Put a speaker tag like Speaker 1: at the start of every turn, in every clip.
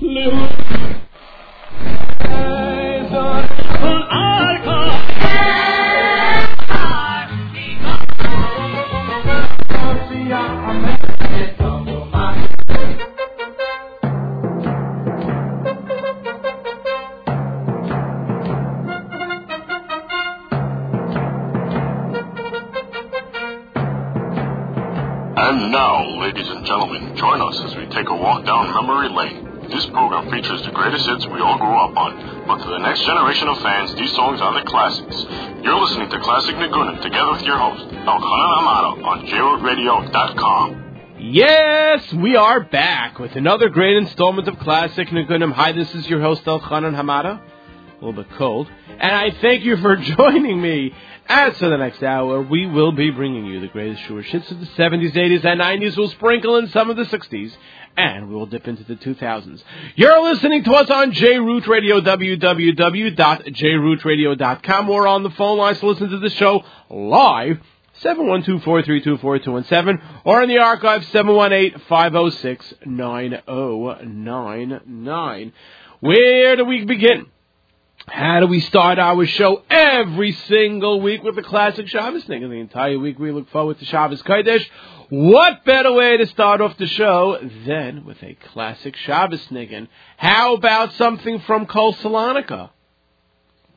Speaker 1: And next generation of fans, these songs are the classics. You're listening to Classic Niggunim together with your host, Elchanan Amado, on JRootRadio.com.
Speaker 2: Yes, we are back with another great installment of Classic Niggunim. Hi, this is your host, Elchanan Hamada. A little bit cold. And I thank you for joining me. As for the next hour, we will be bringing you the greatest Jewish hits of the 70s, 80s, and 90s. We'll sprinkle in some of the 60s, and we will dip into the 2000s. You're listening to us on JRoot Radio, www.jrootradio.com, or on the phone lines to listen to the show live, 712-432-4217, or in the archive, 718-506-9099. Where do we begin? How do we start our show every single week with the classic Shabbos thing? And the entire week we look forward to Shabbos Kodesh. What better way to start off the show than with a classic Shabbos niggin? How about something from Kol Salonika?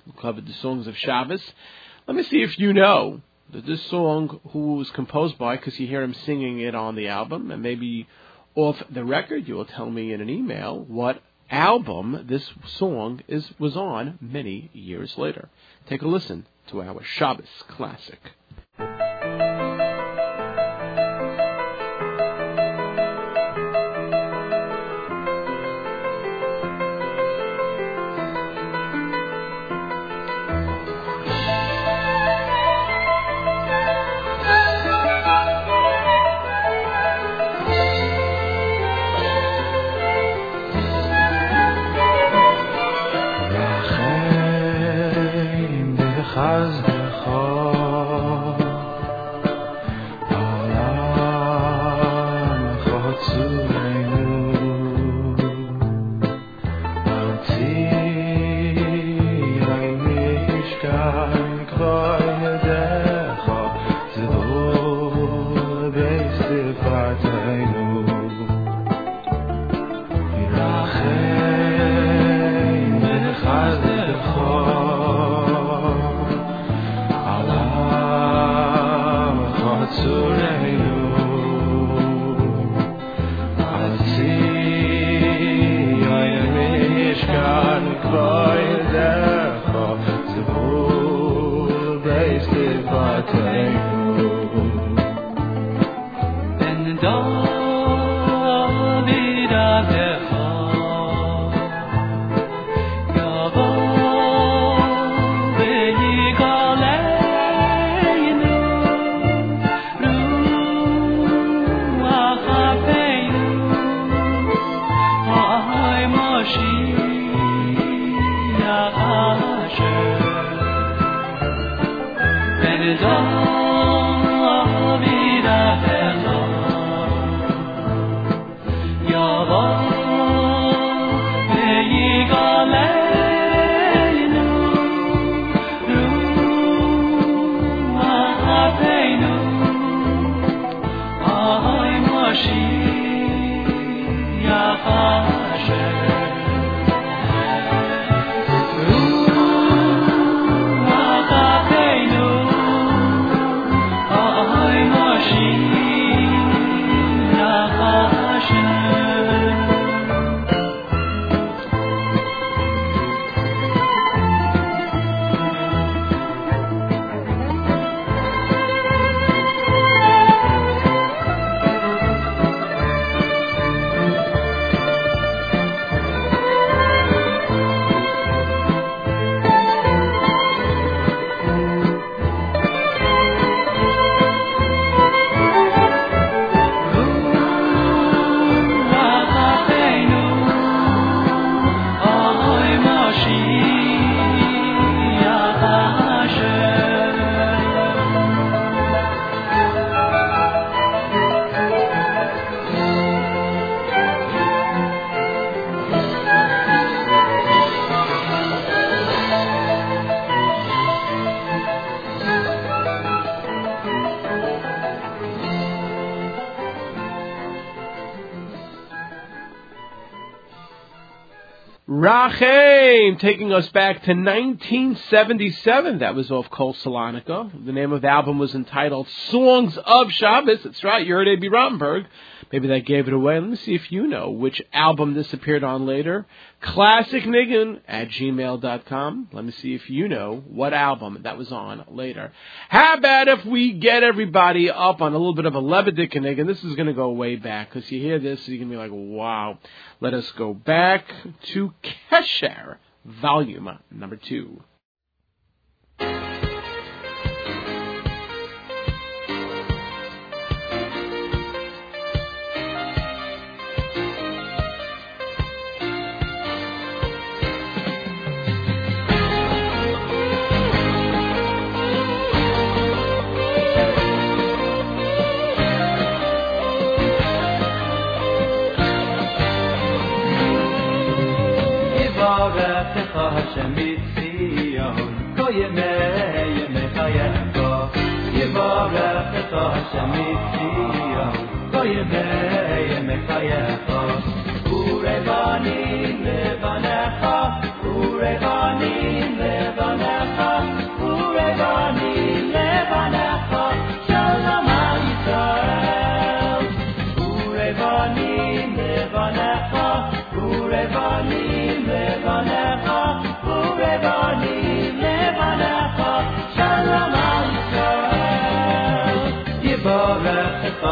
Speaker 2: We covered the songs of Shabbos. Let me see if you know that this song, who was composed by, because you hear him singing it on the album, and maybe off the record, you will tell me in an email what album this song is was on many years later. Take a listen to our Shabbos classic. Taking us back to 1977. That was off Kol Salonika. The name of the album was entitled Songs of Shabbos. That's right, you heard Abie Rotenberg. Maybe that gave it away. Let me see if you know which album this appeared on later. ClassicNiggin at gmail.com. Let me see if you know what album that was on later. How about if we get everybody up on a little bit of a Lebedickeniggen? This is going to go way back because you hear this, you're going to be like, wow. Let us go back to Kesher, volume number two.
Speaker 3: Hashem Mitzion Ko Yemei Yemei Chayecho Yivarech Eto Hashem Mitzion Ko Yemei Yemei Chayecho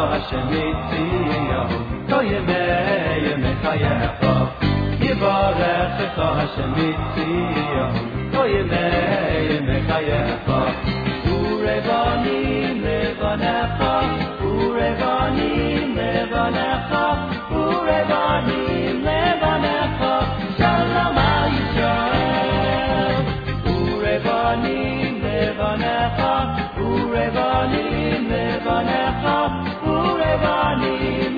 Speaker 3: Yivarech Echa Hashem Mitzion Ko Yemei Yemei Chayecha Yivarech Echa Hashem Mitzion Ko Yemei Yemei Chayecha Urevanim Levanecha Urevanim Levanecha Urevanim Levanecha Shalom Al Yisrael Urevanim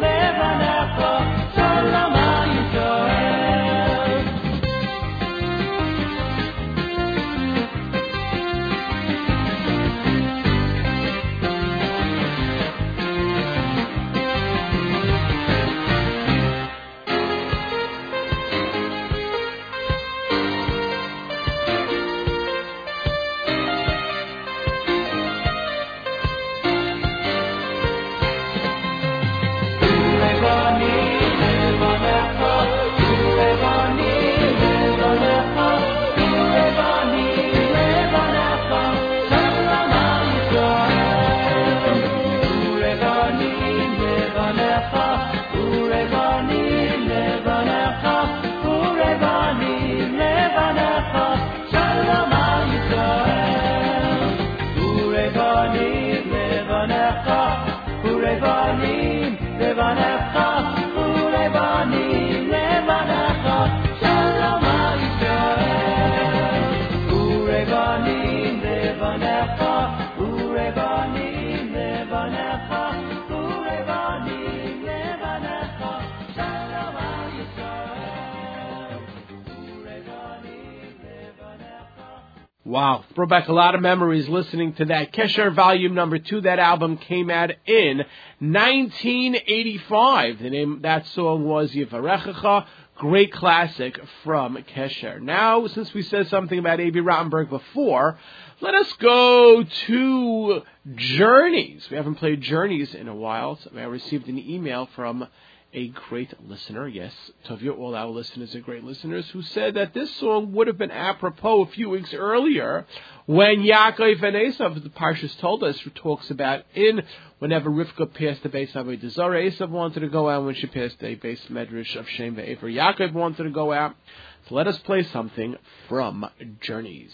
Speaker 2: brought back a lot of memories listening to that. Kesher Volume Number Two. That album came out in 1985. The name that song was Yivarechecha. Great classic from Kesher. Now, since we said something about Abie Rotenberg before, let us go to Journeys. We haven't played Journeys in a while. So I received an email from a great listener. Yes, Tavia, all our listeners are great listeners who said that this song would have been apropos a few weeks earlier when Yaakov and Esav, the Parshas told us, talks about in whenever Rivka passed the base of Zara, Esav wanted to go out when she passed the beis medrash of Shem Ve'ever. Yaakov wanted to go out. So let us play something from Journeys.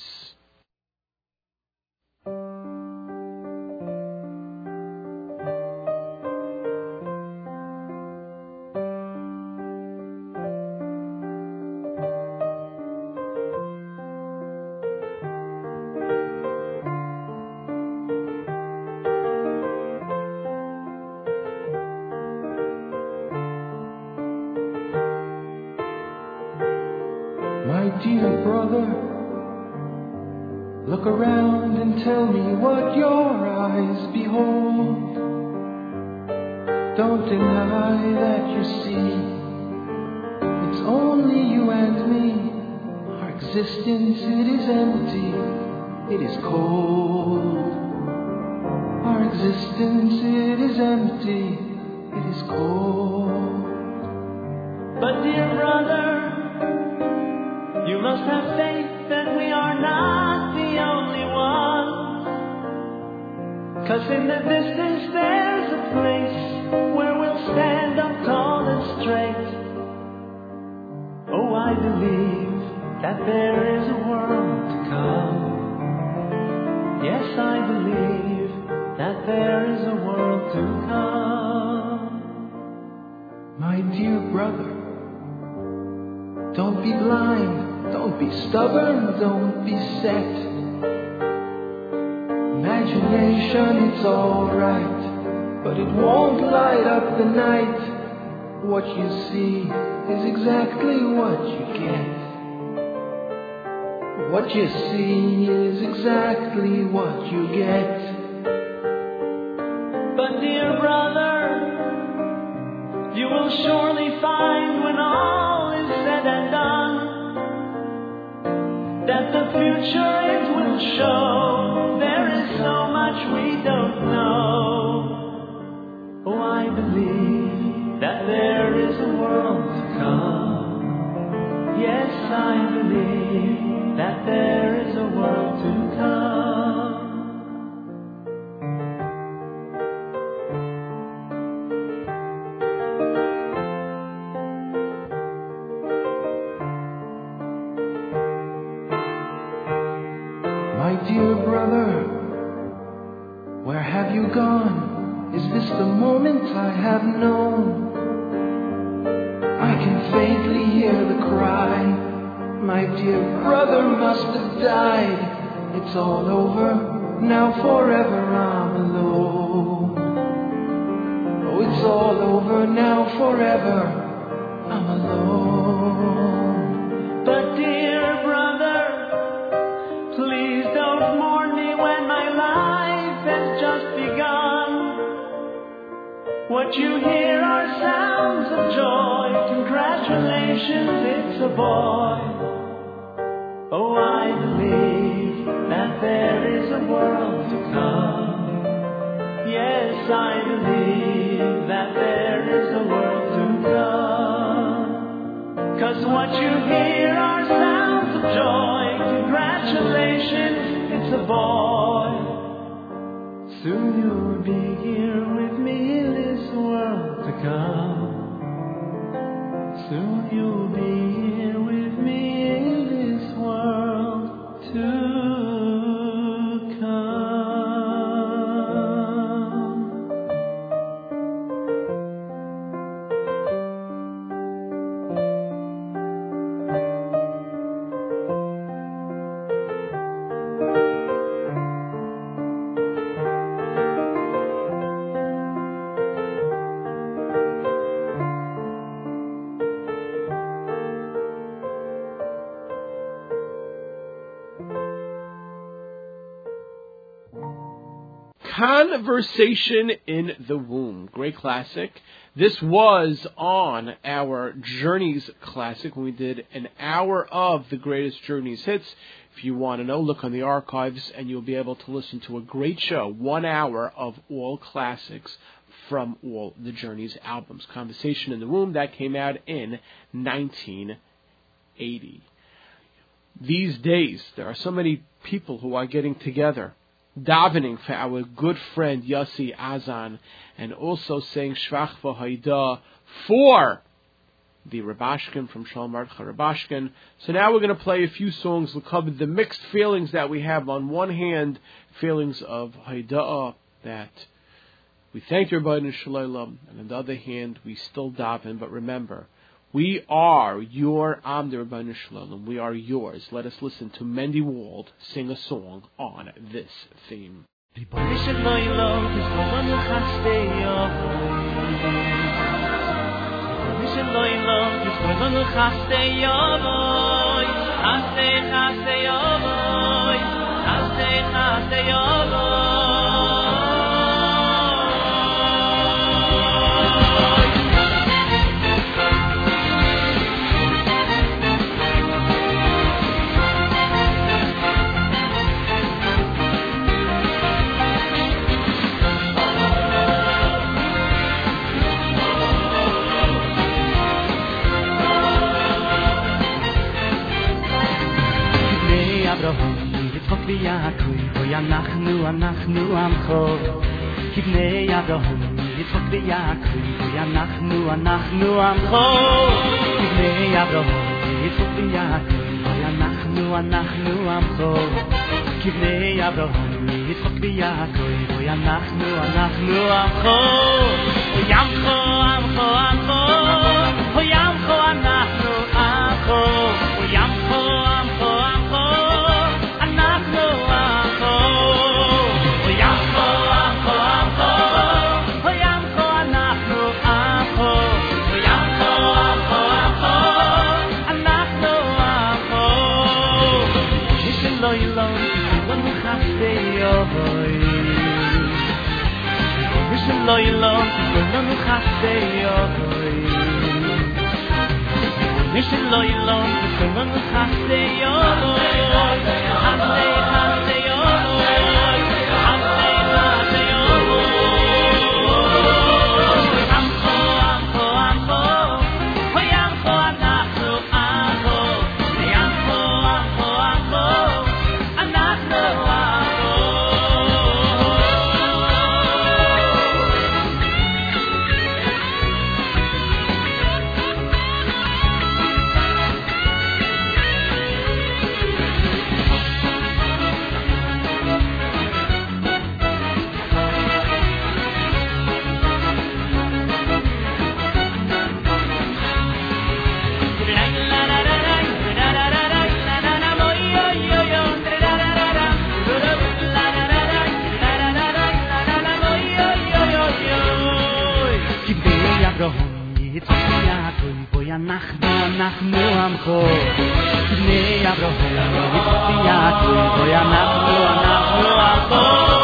Speaker 3: Surely find when all is said and done that the future it will show there is so much we don't know. Oh, I believe that there is a world to come. Yes, I
Speaker 4: must have died. It's all over, now forever I'm alone. Oh, it's all over, now forever I'm alone.
Speaker 3: But dear brother, please don't mourn me when my life has just begun. What you hear are sounds of joy. Congratulations, it's a boy. I believe that there is a world to come. Yes, I believe that there is a world to come. Cause what you hear are sounds of joy. Congratulations, it's a boy. Soon you'll be here with me in this world to come. Soon you'll be
Speaker 2: Conversation in the Womb. Great classic. This was on our Journeys classic when we did an hour of the greatest Journeys hits. If you want to know, look on the archives and you'll be able to listen to a great show, one hour of all classics from all the Journeys albums. Conversation in the Womb, that came out in 1980. These days, there are so many people who are getting together davening for our good friend Yossi Azan, and also saying Shvach v'Haida for the Rubashkin from Shalom Ardcha Rubashkin. So now we're going to play a few songs to cover the mixed feelings that we have. On one hand, feelings of Haida that we thank your Rabbi Shalom, and on the other hand, we still daven. But remember, we are your Amd Rabbi Shalom. We are yours. Let us listen to Mendy Wald sing a song on this theme.
Speaker 5: יעקב, כבני אדום, יצחוק ויעקב, אנחנו, אנחנו עמכו, כבני אדום, יצחוק ויעקב, אנחנו, אנחנו עמכו, כבני אדום, יצחוק ויעקב, אנחנו, אנחנו עמכו, עמכו, עמכו, עמכו, עמכו, אנחנו עמכו. לא ילום, כולנו חסי יורים. מי שלא ילום, כולנו חסי יורים. חסי יורים. נחמו עמכו בני אברהם, יצחק, ויעקב, וימלכו נחמו עמכו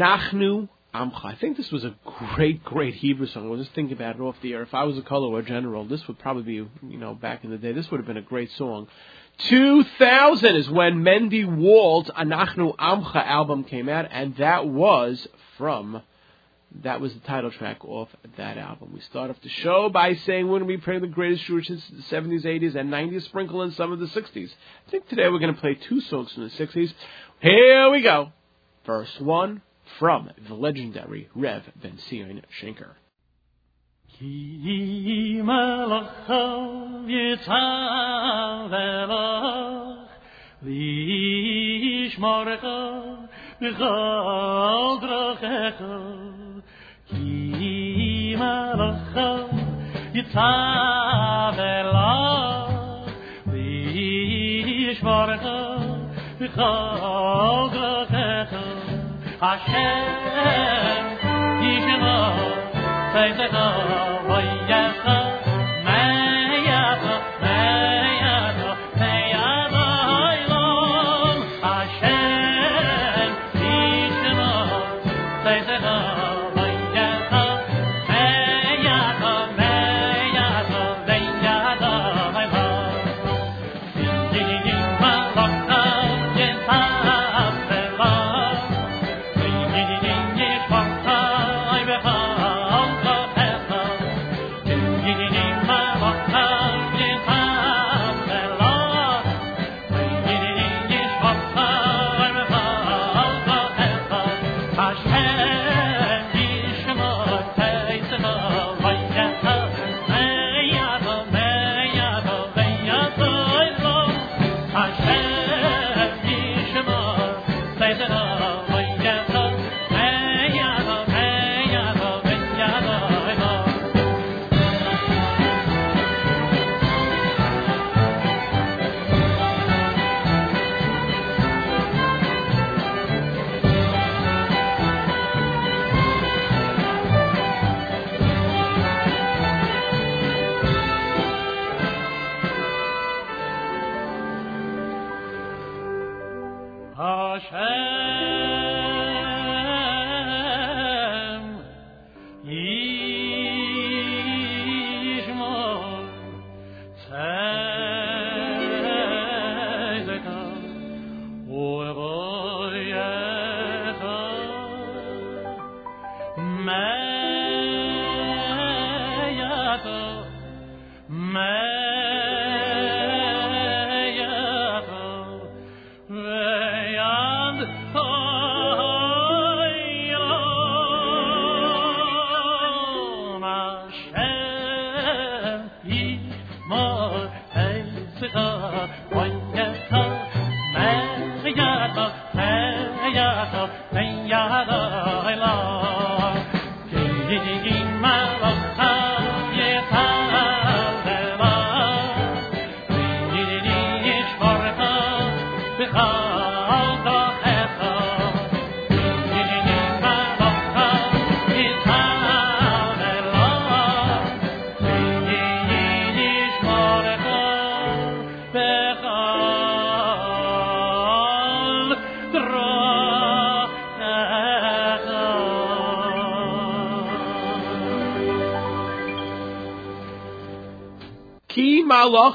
Speaker 2: Anachnu Amcha. I think this was a great, great Hebrew song. I was just thinking about it off the air. If I was a color or general, this would probably be, you know, back in the day, this would have been a great song.
Speaker 5: 2000 is when Mendy Wald's Anachnu Amcha album came out, and that was from, that was the title track off that album. We start off the show by saying we're going to be playing the greatest Jewish hits of the 70s, 80s, and 90s, sprinkle in some of the 60s. I think today we're going to play two songs from the 60s. Here we go. First one from the legendary Rev Ben Zion Shenker.
Speaker 6: عاشق پیش
Speaker 5: ما فیض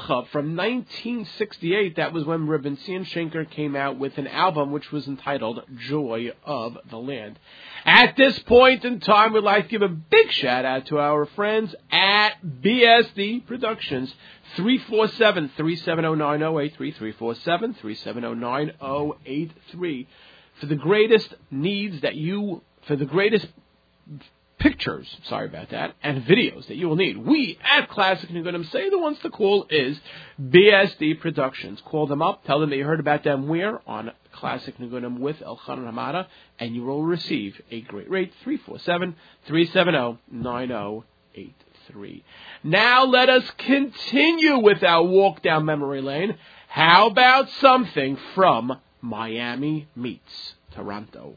Speaker 5: From 1968. That was when Reuben Zion Shenker came out with an album which was entitled Joy of the Land. At this point in time, we'd like to give a big shout out to our friends at BSD Productions. 347-370-9083, 347-370-9083 for the greatest needs that you, for the greatest pictures, sorry about that, and videos that you will need. We at Classic New Niggunim say the ones to call is BSD Productions. Call them up, tell them that you heard about them where on Classic Niggunim with Elchanan Hamada, and you will receive a great rate, 347-370-9083. Now let us continue with our walk down memory lane. How about something from Miami meets Toronto?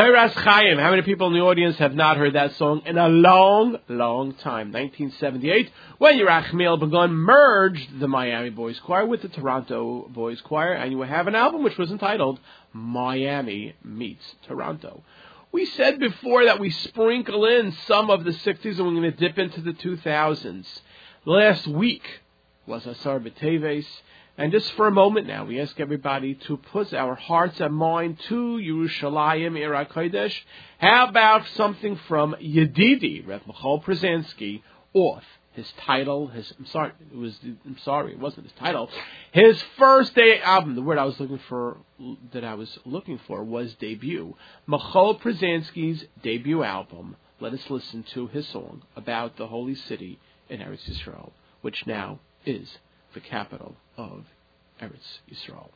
Speaker 2: Chaim. How many people in the audience have not heard that song in a long, long time? 1978, when Yerachmiel Begun merged the Miami Boys Choir with the Toronto Boys Choir, and you have an album which was entitled Miami Meets Toronto. We said before that we sprinkle in some of the 60s and we're going to dip into the 2000s. Last week was Asar B'Teves, and just for a moment now, we ask everybody to put our hearts and mind to Yerushalayim, Ira Kodesh. How about something from Yedidi, Rev Michoel Pruzansky, off his title, his, I'm sorry, it was, I'm sorry, it wasn't his title, his first day album, the word I was looking for, that I was looking for was debut. Michoel Pruzansky's debut album. Let us listen to his song about the holy city in Eretz Yisrael, which now is the capital of Eretz Yisrael.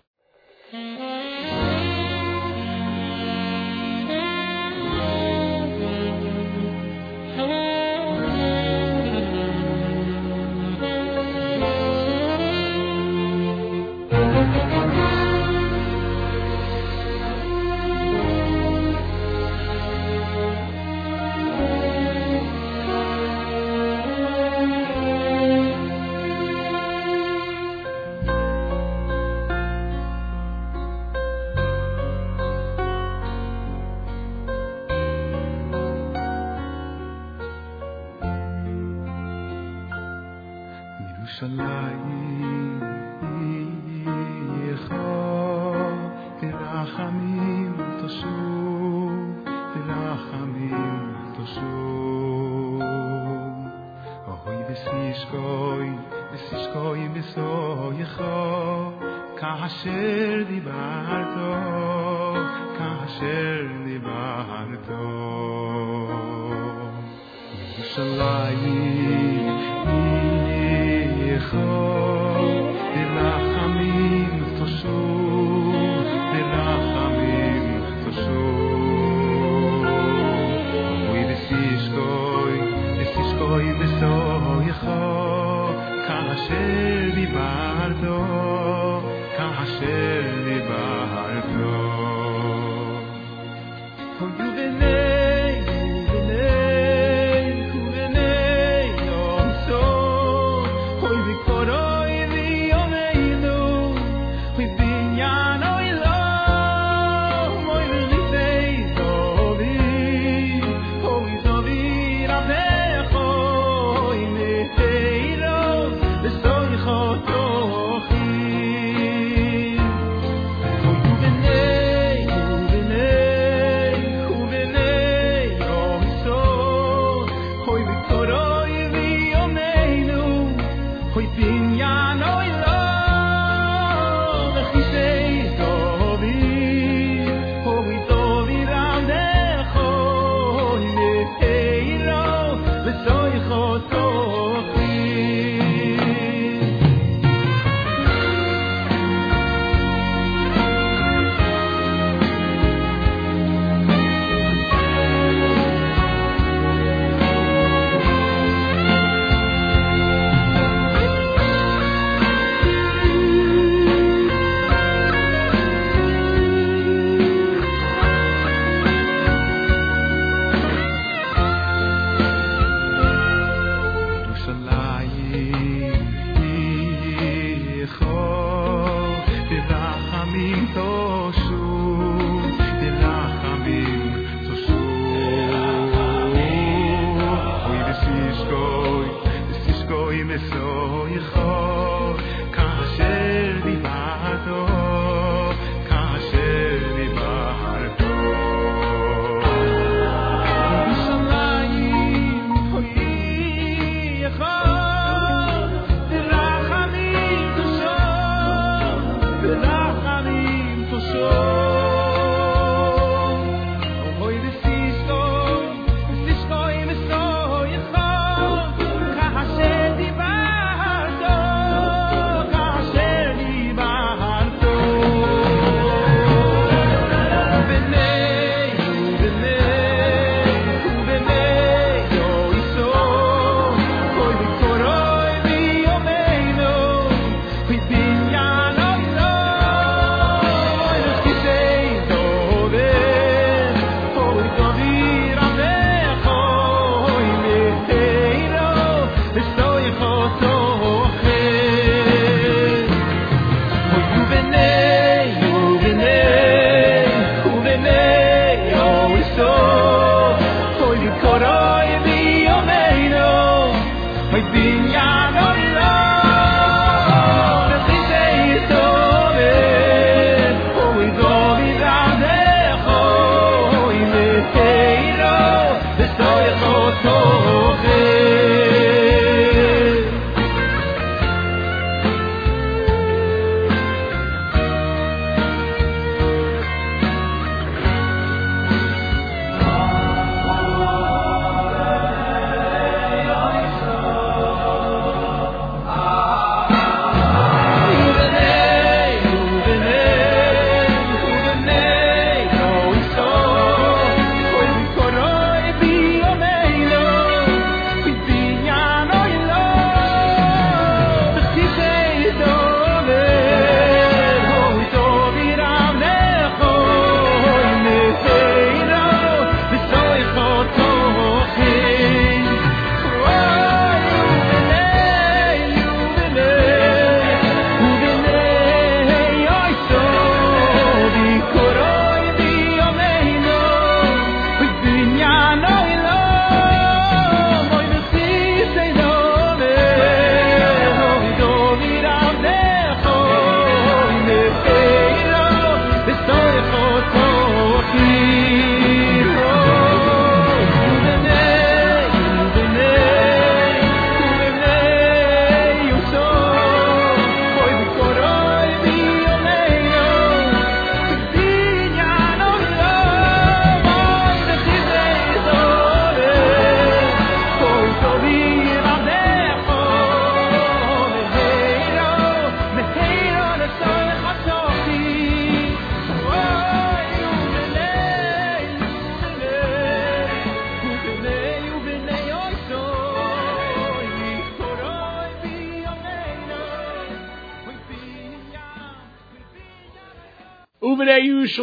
Speaker 4: אשר דיבנתו. ירושלים,
Speaker 2: מי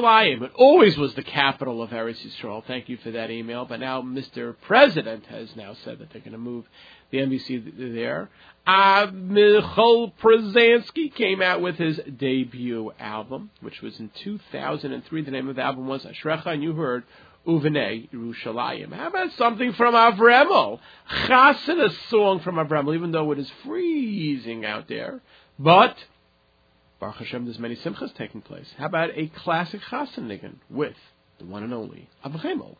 Speaker 2: Yerushalayim. It always was the capital of Eretz Yisrael. Thank you for that email. But now Mr. President has now said that they're going to move the NBC there. Uh, Michoel Pruzansky came out with his debut album, which was in 2003. The name of the album was Ashrecha, and you heard Uvenei Yerushalayim. How about something from Avremel? A song from Avremel, even though it is freezing out there. But, Baruch Hashem, there's many simchas taking place. How about a classic Chassan niggin with the one and only Avremel?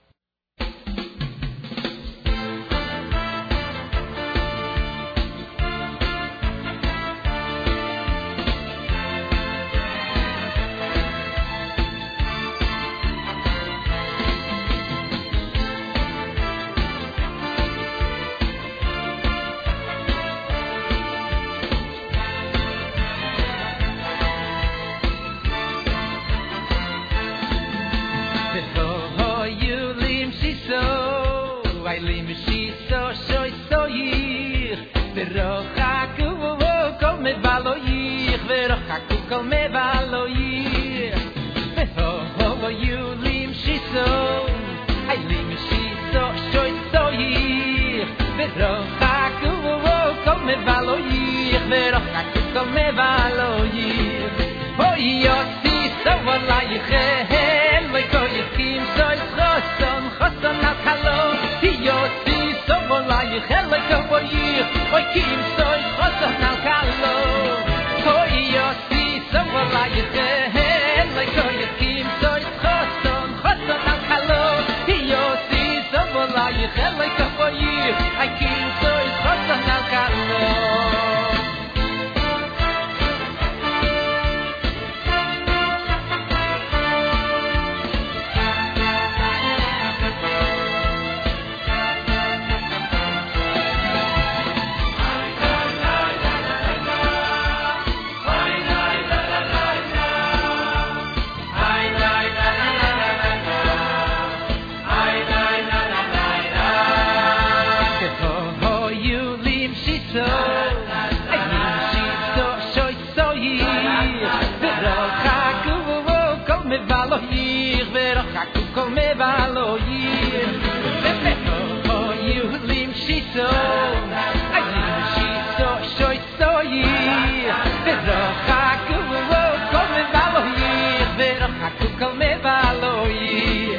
Speaker 3: kol me valoi.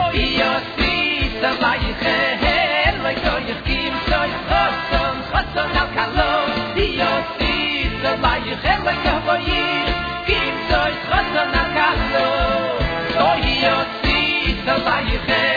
Speaker 3: O i os ti sa mai che hello io ti kim so i hosom hosom al calo i os ti sa mai che me voi kim so i hosom al calo o i os ti sa mai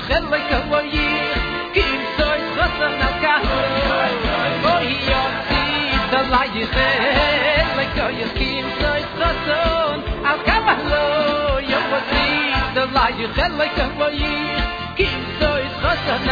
Speaker 3: खेר יא קוויי, חסן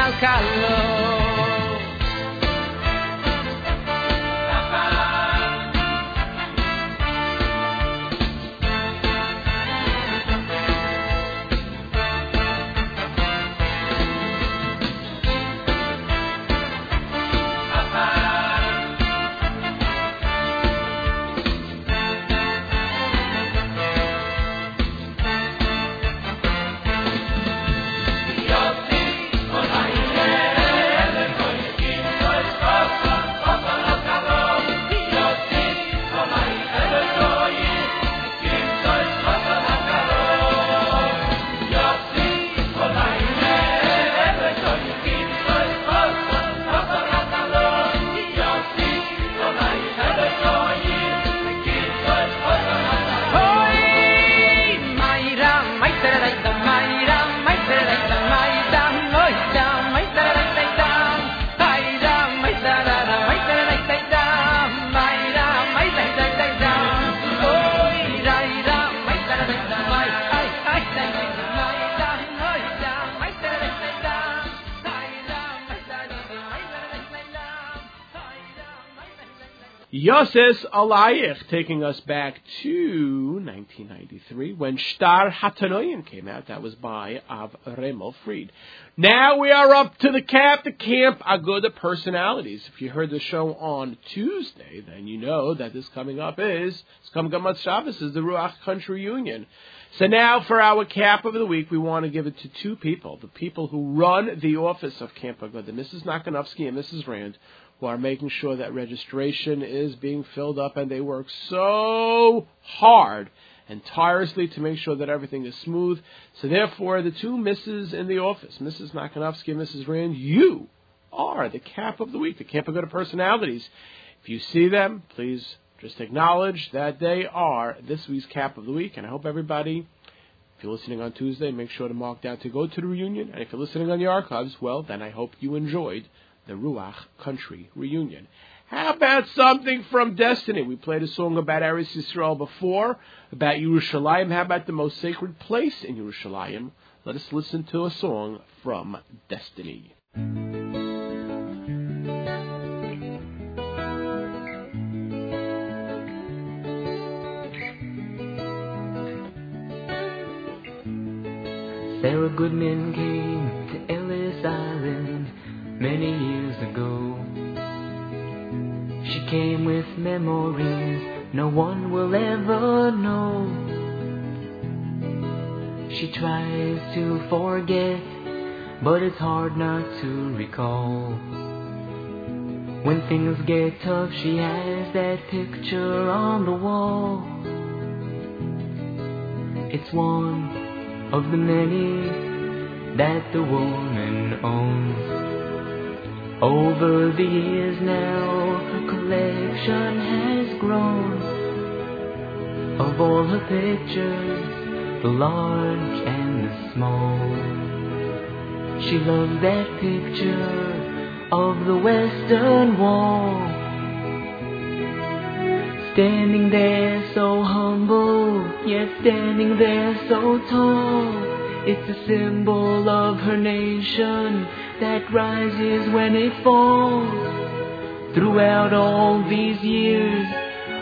Speaker 2: Yosef Alayich taking us back to 1993 when Star Hatanoim came out. That was by Av Remel Fried. Now we are up to the cap, the camp Aguda personalities. If you heard the show on Tuesday, then you know that this coming up is, it's coming up on Shabbos, is the Ruach Country Union. So now for our cap of the week, we want to give it to two people, the people who run the office of Camp Aguda, Mrs. Nakanovsky and Mrs. Rand, who are making sure that registration is being filled up, and they work so hard and tirelessly to make sure that everything is smooth. So therefore, the two misses in the office, Mrs. Nakanovsky and Mrs. Rand, you are the cap of the week, the Camp Aguda personalities. If you see them, please just acknowledge that they are this week's cap of the week, and I hope everybody, if you're listening on Tuesday, make sure to mark down to go to the reunion, and if you're listening on the archives, well, then I hope you enjoyed the Ruach Country Reunion. How about something from Destiny? We played a song about Eretz Yisrael before, about Yerushalayim. How about the most sacred place in Yerushalayim? Let us listen to a song from Destiny.
Speaker 7: Forget, but it's hard not to recall. When things get tough, she has that picture on the wall. It's one of the many that the woman owns. Over the years now, her collection has grown of all her pictures, the large small. She loved that picture of the Western Wall. Standing there so humble, yet standing there so tall. It's a symbol of her nation that rises when it falls. Throughout all these years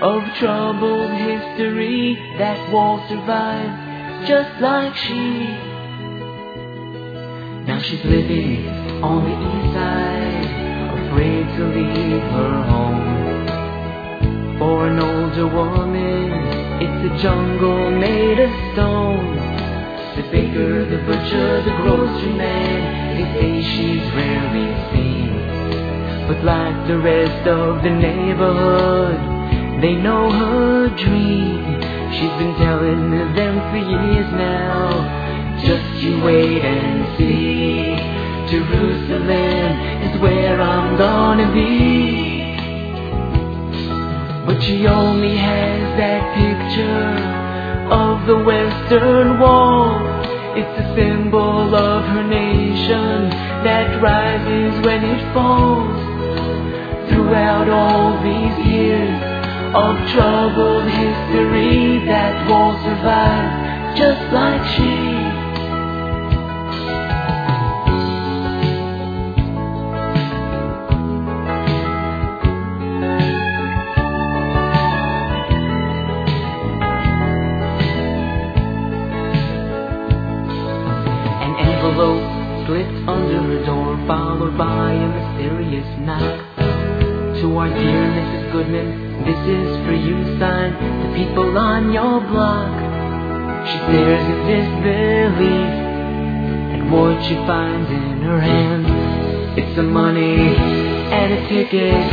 Speaker 7: of troubled history, that wall survived just like she. She's living on the east side, afraid to leave her home. For an older woman, it's a jungle made of stone. The baker, the butcher, the grocery man, they say she's rarely seen. But like the rest of the neighborhood, they know her dream. She's been telling them for years now. Just you wait and see. Jerusalem is where I'm gonna be. But she only has that picture of the Western Wall. It's a symbol of her nation that rises when it falls. Throughout all these years of troubled history, that wall survived just like she. This is for you, signed the people on your block. She stares in disbelief at what she finds in her hand. It's some money and a ticket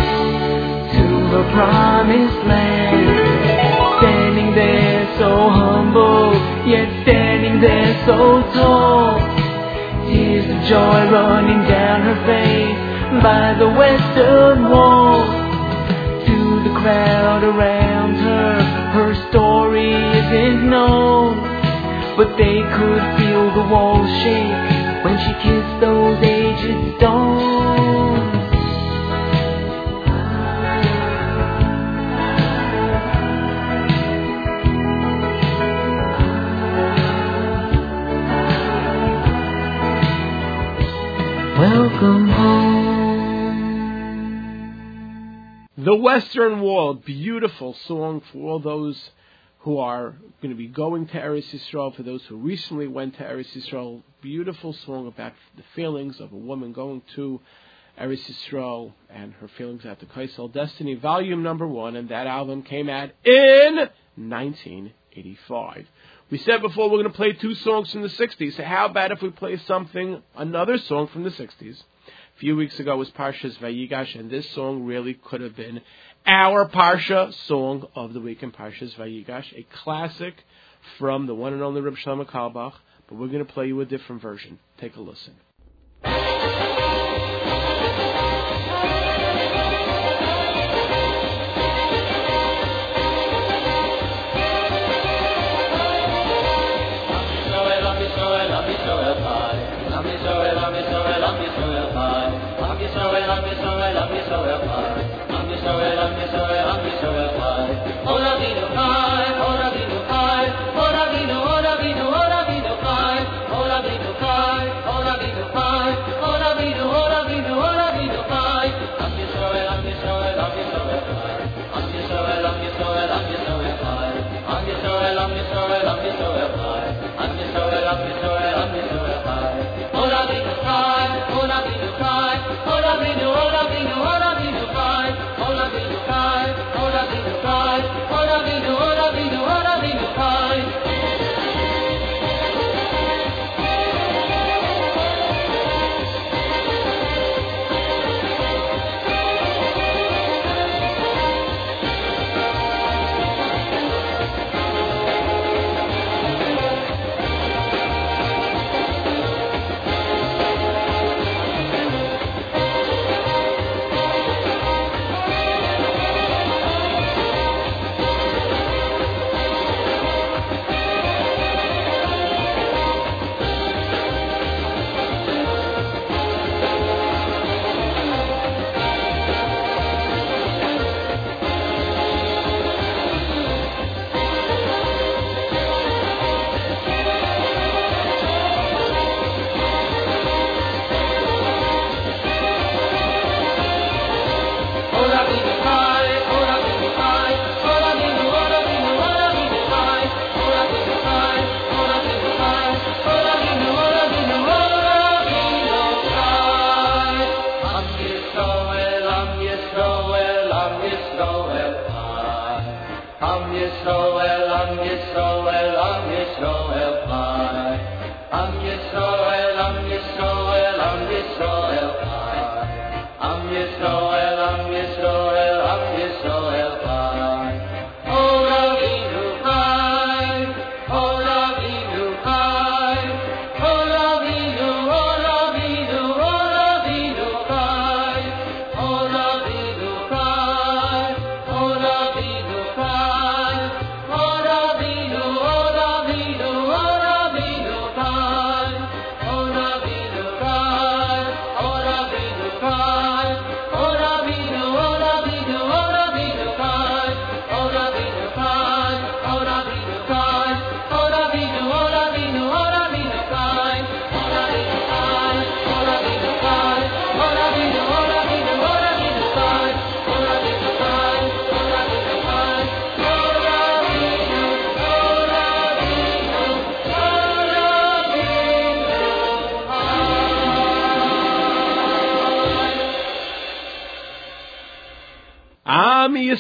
Speaker 7: to her promised land. Standing there so humble, yet standing there so tall. Tears of joy running down her face by the western wall. Crowd around her, her story isn't known. But they could feel the walls shake when she kissed those aged stones.
Speaker 2: The Western Wall, beautiful song for all those who are going to be going to Eretz Yisrael, for those who recently went to Eretz Yisrael. Beautiful song about the feelings of a woman going to Eretz Yisrael and her feelings at the Kosel Destiny, volume number one, and that album came out in 1985. We said before we're going to play two songs from the 60s, so how about if we play something, another song from the 60s? Few weeks ago was Parshas Vayigash, and this song really could have been our Parsha song of the week in Parshas Vayigash, a classic from the one and only Reb Shlomo Carlebach, but we're going to play you a different version. Take a listen.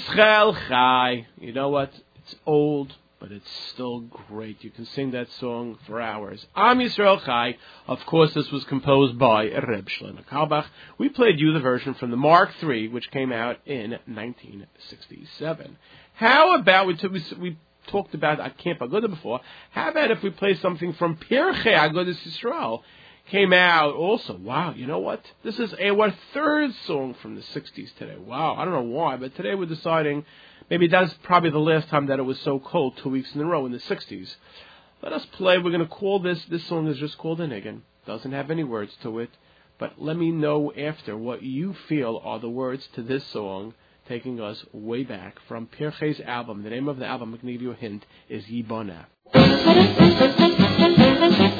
Speaker 2: Yisrael Chai. You know what? It's old, but it's still great. You can sing that song for hours. Am Yisrael Chai. Of course, this was composed by Reb Shlomo Carlebach. We played you the version from the Mark III, which came out in 1967. How about we, took, we, talked about a Camp Aguda before? How about if we play something from Pirchei Agudas Yisrael? Came out also. Wow, you know what? This is our third song from the 60s today. Wow, I don't know why, but today we're deciding maybe that's probably the last time that it was so cold, two weeks in a row in the 60s. Let us play. We're going to call this, this song is just called Inigan. Doesn't have any words to it, but let me know after what you feel are the words to this song, taking us way back from Pirchei's album. The name of the album, I can give you a hint, is Yibona.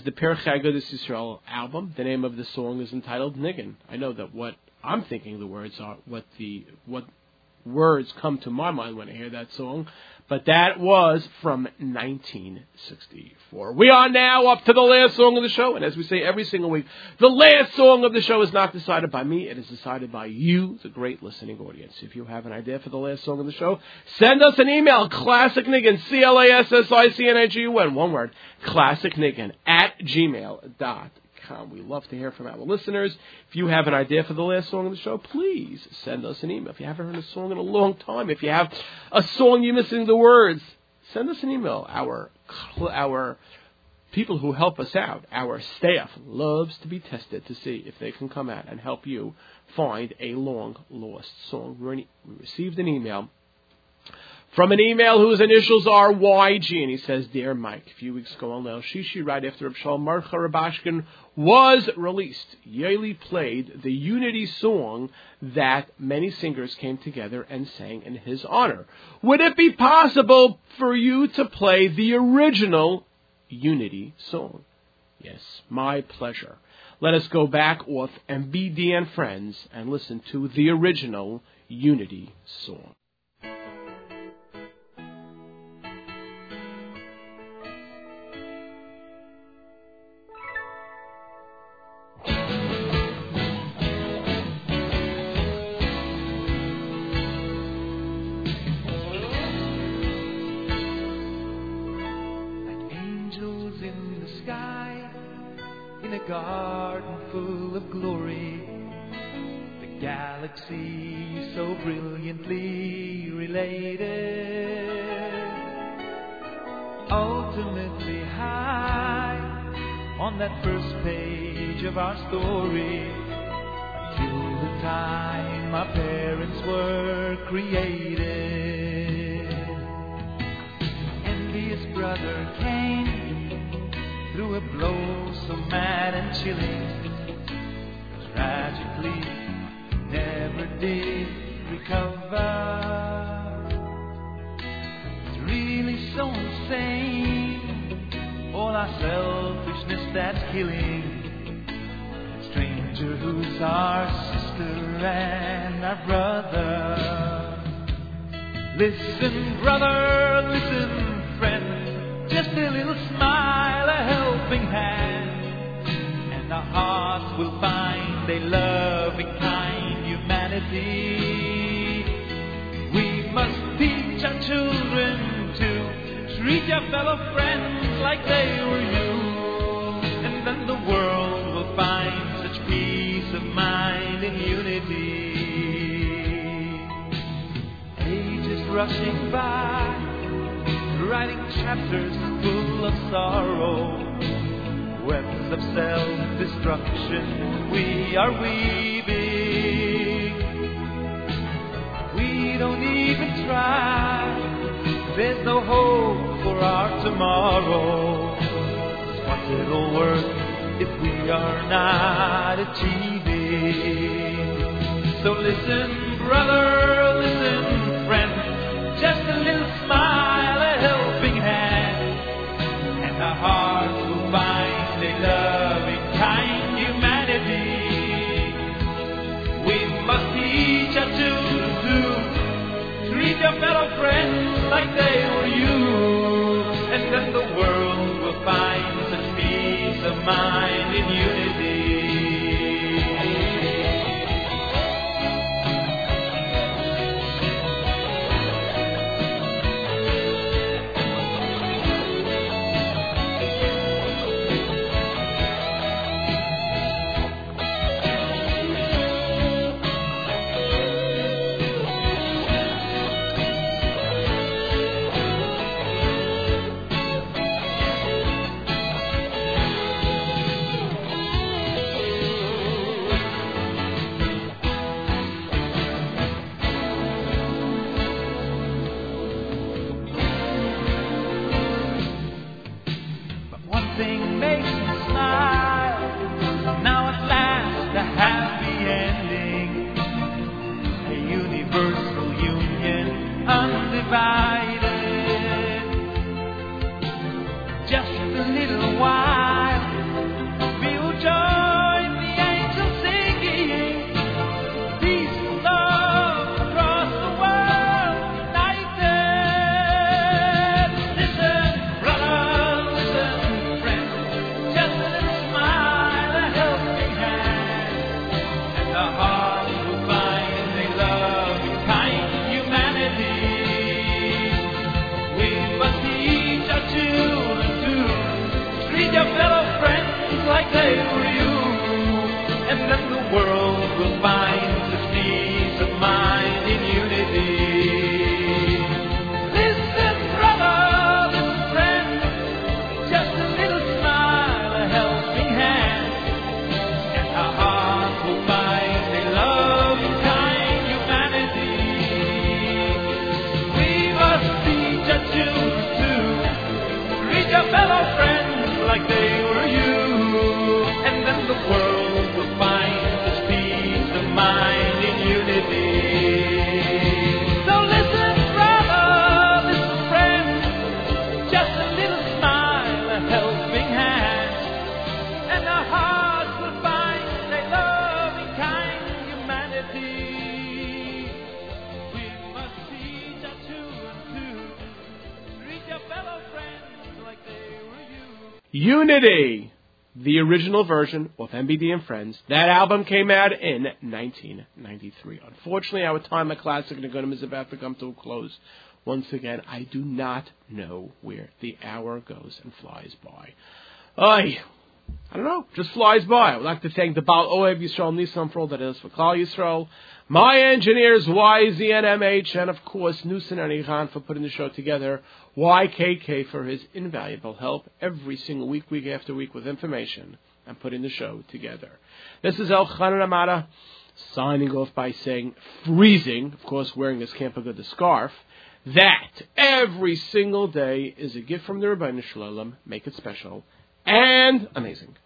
Speaker 2: was the Pirchei Agudas Yisrael album. The name of the song is entitled Niggin. I know that what I'm thinking the words are, what the what words come to my mind when I hear that song, but that was from 1964. We are now up to the last song of the show, and as we say every single week, the last song of the show is not decided by me, it is decided by you, the great listening audience. If you have an idea for the last song of the show, send us an email, classicniggin, C-L-A-S-S-I-C-N-I-G-U-N, one word, classicniggin, at We love to hear from our listeners. If you have an idea for the last song of the show, please send us an email. If you haven't heard a song in a long time, if you have a song you're missing the words, send us an email. Our our people who help us out, our staff, loves to be tested to see if they can come out and help you find a long lost song. We received an email from an email whose initials are YG, and he says, Dear Mike, a few weeks ago on Leil Shishi, right after Abshal Marcha Rubashkin was released, Yaeli played the Unity song that many singers came together and sang in his honor. Would it be possible for you to play the original Unity song? Yes, my pleasure. Let us go back off and Friends and listen to the original Unity song.
Speaker 4: Garden full of glory. The galaxy so brilliantly related, ultimately high on that first page of our story. Till the time our parents were created envious brother Cain threw a blow so mad and chilling, tragically never did recover. It's really so insane, all our selfishness that's killing. That stranger who's our sister and our brother. Listen, brother, listen, friend. Just a little smile, a helping hand, our hearts will find they love a loving, kind humanity. We must teach our children to treat your fellow friends like they were you, and then the world will find such peace of mind and unity ages rushing by, writing chapters full of sorrow. Weapons of self-destruction we are weaving. We don't even try. There's no hope for our tomorrow. what's it all worth if we are not achieving? So listen, brother, your fellow friends like they were you, and then the world will find such peace of mind in unity.
Speaker 2: Unity, the original version of MBD and Friends. That album came out in 1993. Unfortunately, our time at Classic Niggunim is about to come to a close. Once again, I do not know where the hour goes and flies by. I, I don't know, just flies by. I would like to thank the Baal Oev Yisrael Nissan for all that is for Klal Yisrael. My engineers, YZNMH, and of course, Nusin and Ihan for putting the show together. YKK for his invaluable help every single week, week after week with information and putting the show together. This is El Chanan Amada signing off by saying, freezing, of course, wearing his Camp the scarf, that every single day is a gift from the Rabbi Shalom. Make it special and amazing.